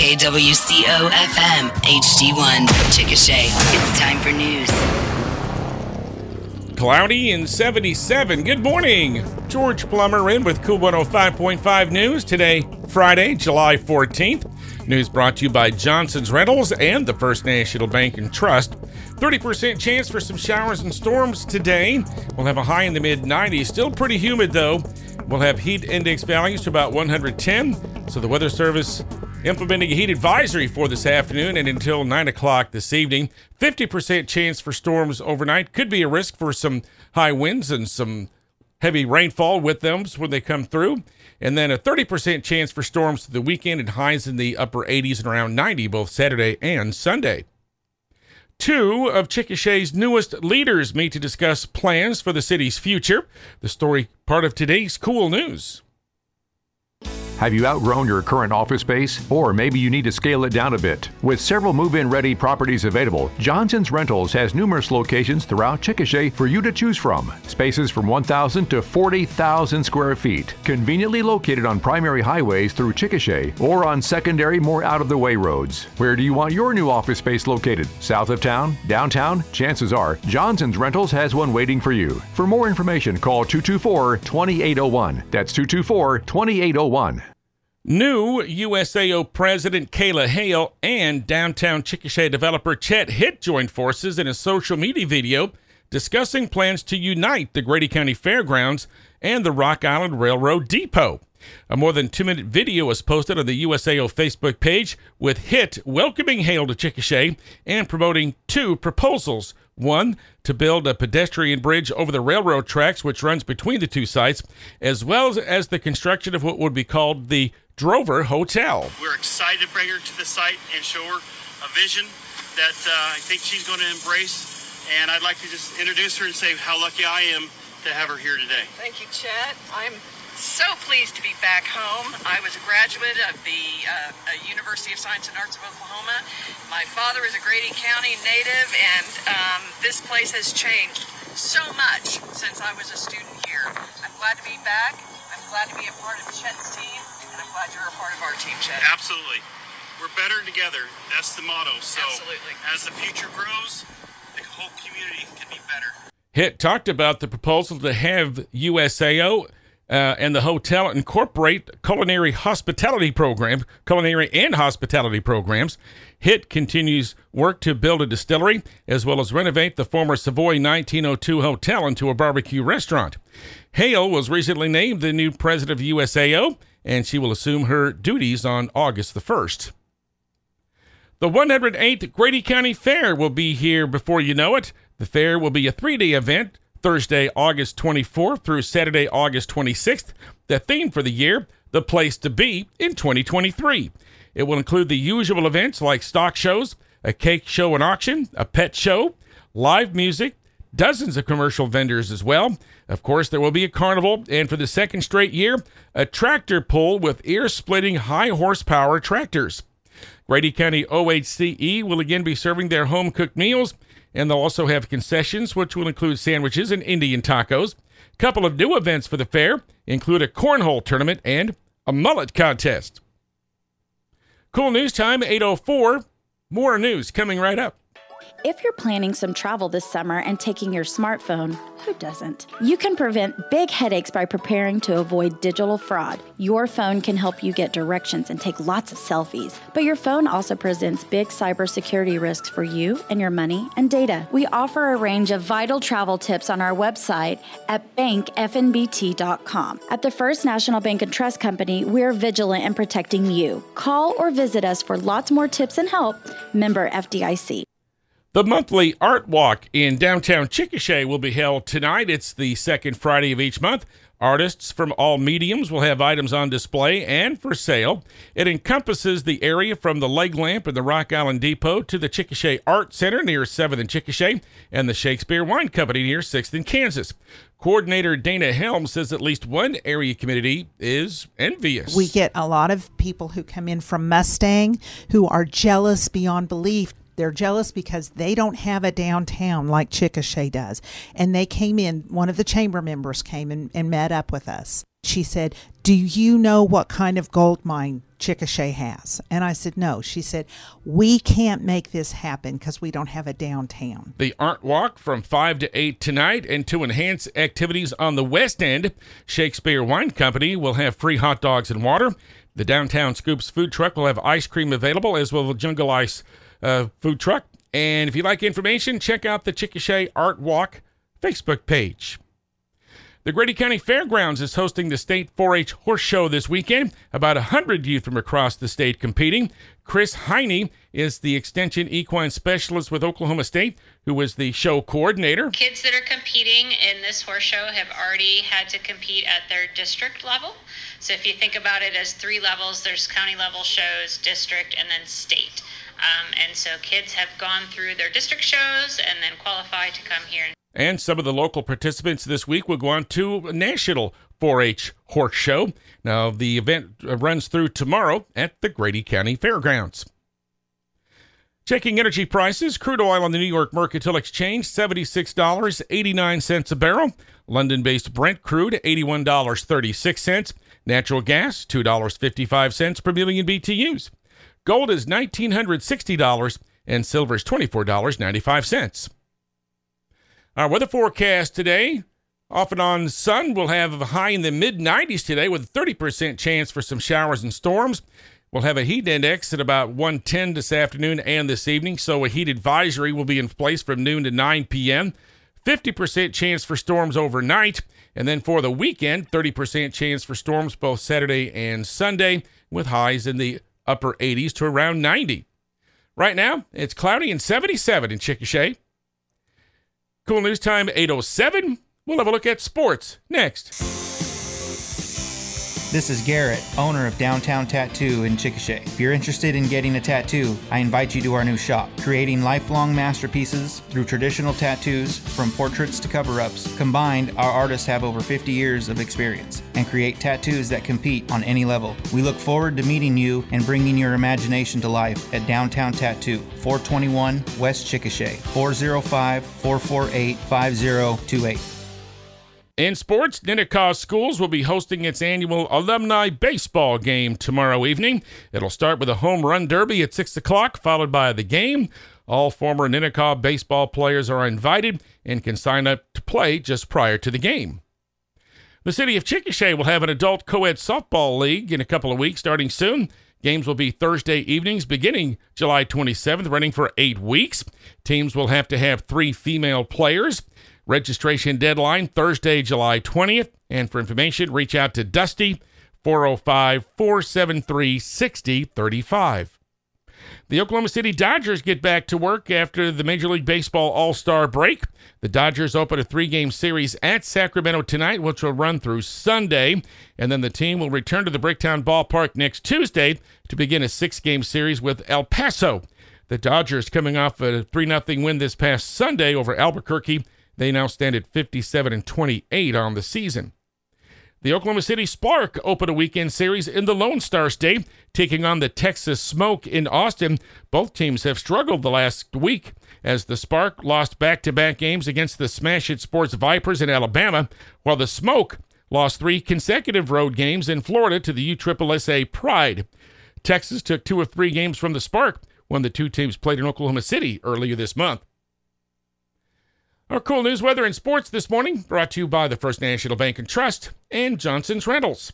KWCO FM HD1 Chickasha. It's time for news. Cloudy and 77. Good morning. George Plummer in with KOOL 105.5 News today, Friday, July 14th. News brought to you by Johnson's Rentals and the First National Bank and Trust. 30% chance for some showers and storms today. We'll have a high in the mid 90s. Still pretty humid though. We'll have heat index values to about 110. So the Weather Service implementing a heat advisory for this afternoon and until 9 o'clock this evening. 50% chance for storms overnight. Could be a risk for some high winds and some heavy rainfall with them when they come through. And then a 30% chance for storms to the weekend and highs in the upper 80s and around 90 both Saturday and Sunday. Two of Chickasha's newest leaders meet to discuss plans for the city's future. The story part of today's KOOL news. Have you outgrown your current office space? Or maybe you need to scale it down a bit? With several move in ready properties available, Johnson's Rentals has numerous locations throughout Chickasha for you to choose from. Spaces from 1,000 to 40,000 square feet, conveniently located on primary highways through Chickasha or on secondary, more out of the way roads. Where do you want your new office space located? South of town? Downtown? Chances are Johnson's Rentals has one waiting for you. For more information, call 224 2801. That's 224 2801. New USAO President Kayla Hale and downtown Chickasha developer Chet Hitt joined forces in a social media video discussing plans to unite the Grady County Fairgrounds and the Rock Island Railroad Depot. A more than two minute video was posted on the USAO Facebook page with Hitt welcoming Hale to Chickasha and promoting two proposals. One, to build a pedestrian bridge over the railroad tracks which runs between the two sites, as well as the construction of what would be called the Drover Hotel. We're excited to bring her to the site and show her a vision that uh, I think she's going to embrace. And I'd like to just introduce her and say how lucky I am to have her here today. Thank you, Chet. I'm so pleased to be back home. I was a graduate of the uh, University of Science and Arts of Oklahoma. My father is a Grady County native, and um, this place has changed so much since I was a student here. I'm glad to be back. I'm glad to be a part of Chet's team and I'm glad you're a part of our team, Chet. Absolutely. We're better together. That's the motto. So Absolutely. as the future grows, the whole community can be better. Hitt talked about the proposal to have USAO uh, and the hotel incorporate culinary hospitality program, culinary and hospitality programs. Hitt continues work to build a distillery as well as renovate the former Savoy 1902 hotel into a barbecue restaurant. Hale was recently named the new president of USAO and she will assume her duties on August the 1st. The 108th Grady County Fair will be here before you know it. The fair will be a three day event, Thursday, August 24th through Saturday, August 26th. The theme for the year, the place to be in 2023. It will include the usual events like stock shows, a cake show and auction, a pet show, live music, dozens of commercial vendors as well. Of course, there will be a carnival, and for the second straight year, a tractor pull with ear splitting high horsepower tractors. Grady County OHCE will again be serving their home cooked meals, and they'll also have concessions, which will include sandwiches and Indian tacos. A couple of new events for the fair include a cornhole tournament and a mullet contest. KOOL news time, 804. More news coming right up. If you're planning some travel this summer and taking your smartphone, who doesn't? You can prevent big headaches by preparing to avoid digital fraud. Your phone can help you get directions and take lots of selfies, but your phone also presents big cybersecurity risks for you and your money and data. We offer a range of vital travel tips on our website at bankfnbt.com. At the First National Bank and Trust Company, we're vigilant in protecting you. Call or visit us for lots more tips and help. Member FDIC. The monthly art walk in downtown Chickasha will be held tonight. It's the second Friday of each month. Artists from all mediums will have items on display and for sale. It encompasses the area from the Leg Lamp and the Rock Island Depot to the Chickasha Art Center near 7th and Chickasha and the Shakespeare Wine Company near 6th and Kansas. Coordinator Dana Helm says at least one area community is envious. We get a lot of people who come in from Mustang who are jealous beyond belief they're jealous because they don't have a downtown like Chickasha does. And they came in, one of the chamber members came and, and met up with us. She said, Do you know what kind of gold mine Chickasha has. And I said, no. She said, we can't make this happen because we don't have a downtown. The Art Walk from 5 to 8 tonight, and to enhance activities on the West End, Shakespeare Wine Company will have free hot dogs and water. The Downtown Scoops food truck will have ice cream available, as will the Jungle Ice uh, food truck. And if you like information, check out the Chickasha Art Walk Facebook page. The Grady County Fairgrounds is hosting the State 4 H Horse Show this weekend. About 100 youth from across the state competing. Kris Hiney is the Extension Equine Specialist with Oklahoma State, who was the show coordinator. Kids that are competing in this horse show have already had to compete at their district level. So if you think about it as three levels, there's county level shows, district, and then state. Um, and so kids have gone through their district shows and then qualify to come here. And some of the local participants this week will go on to a national 4 H horse show. Now, the event runs through tomorrow at the Grady County Fairgrounds. Checking energy prices crude oil on the New York Mercantile Exchange, $76.89 a barrel. London based Brent crude, $81.36. Natural gas, $2.55 per million BTUs. Gold is $1,960 and silver is $24.95. Our weather forecast today off and on sun. We'll have a high in the mid 90s today with a 30% chance for some showers and storms. We'll have a heat index at about 110 this afternoon and this evening, so a heat advisory will be in place from noon to 9 p.m. 50% chance for storms overnight. And then for the weekend, 30% chance for storms both Saturday and Sunday, with highs in the upper 80s to around 90. Right now, it's cloudy and 77 in Chickasha. KOOL news time 807. We'll have a look at sports next. This is Garrett, owner of Downtown Tattoo in Chickasha. If you're interested in getting a tattoo, I invite you to our new shop, creating lifelong masterpieces through traditional tattoos from portraits to cover ups. Combined, our artists have over 50 years of experience and create tattoos that compete on any level. We look forward to meeting you and bringing your imagination to life at Downtown Tattoo, 421 West Chickasha, 405 448 5028. In sports, Ninnekah Schools will be hosting its annual alumni baseball game tomorrow evening. It'll start with a home run derby at 6 o'clock, followed by the game. All former Ninnekah baseball players are invited and can sign up to play just prior to the game. The city of Chickasha will have an adult co ed softball league in a couple of weeks starting soon. Games will be Thursday evenings beginning July 27th, running for eight weeks. Teams will have to have three female players. Registration deadline Thursday, July 20th. And for information, reach out to Dusty 405 473 6035. The Oklahoma City Dodgers get back to work after the Major League Baseball All Star break. The Dodgers open a three game series at Sacramento tonight, which will run through Sunday. And then the team will return to the Bricktown Ballpark next Tuesday to begin a six game series with El Paso. The Dodgers coming off a 3 0 win this past Sunday over Albuquerque they now stand at 57 and 28 on the season. The Oklahoma City Spark open a weekend series in the Lone Star State, taking on the Texas Smoke in Austin. Both teams have struggled the last week as the Spark lost back to back games against the Smash It Sports Vipers in Alabama, while the Smoke lost three consecutive road games in Florida to the USSSA Pride. Texas took two of three games from the Spark when the two teams played in Oklahoma City earlier this month. Our KOOL news, weather, and sports this morning brought to you by the First National Bank and Trust and Johnson's Rentals.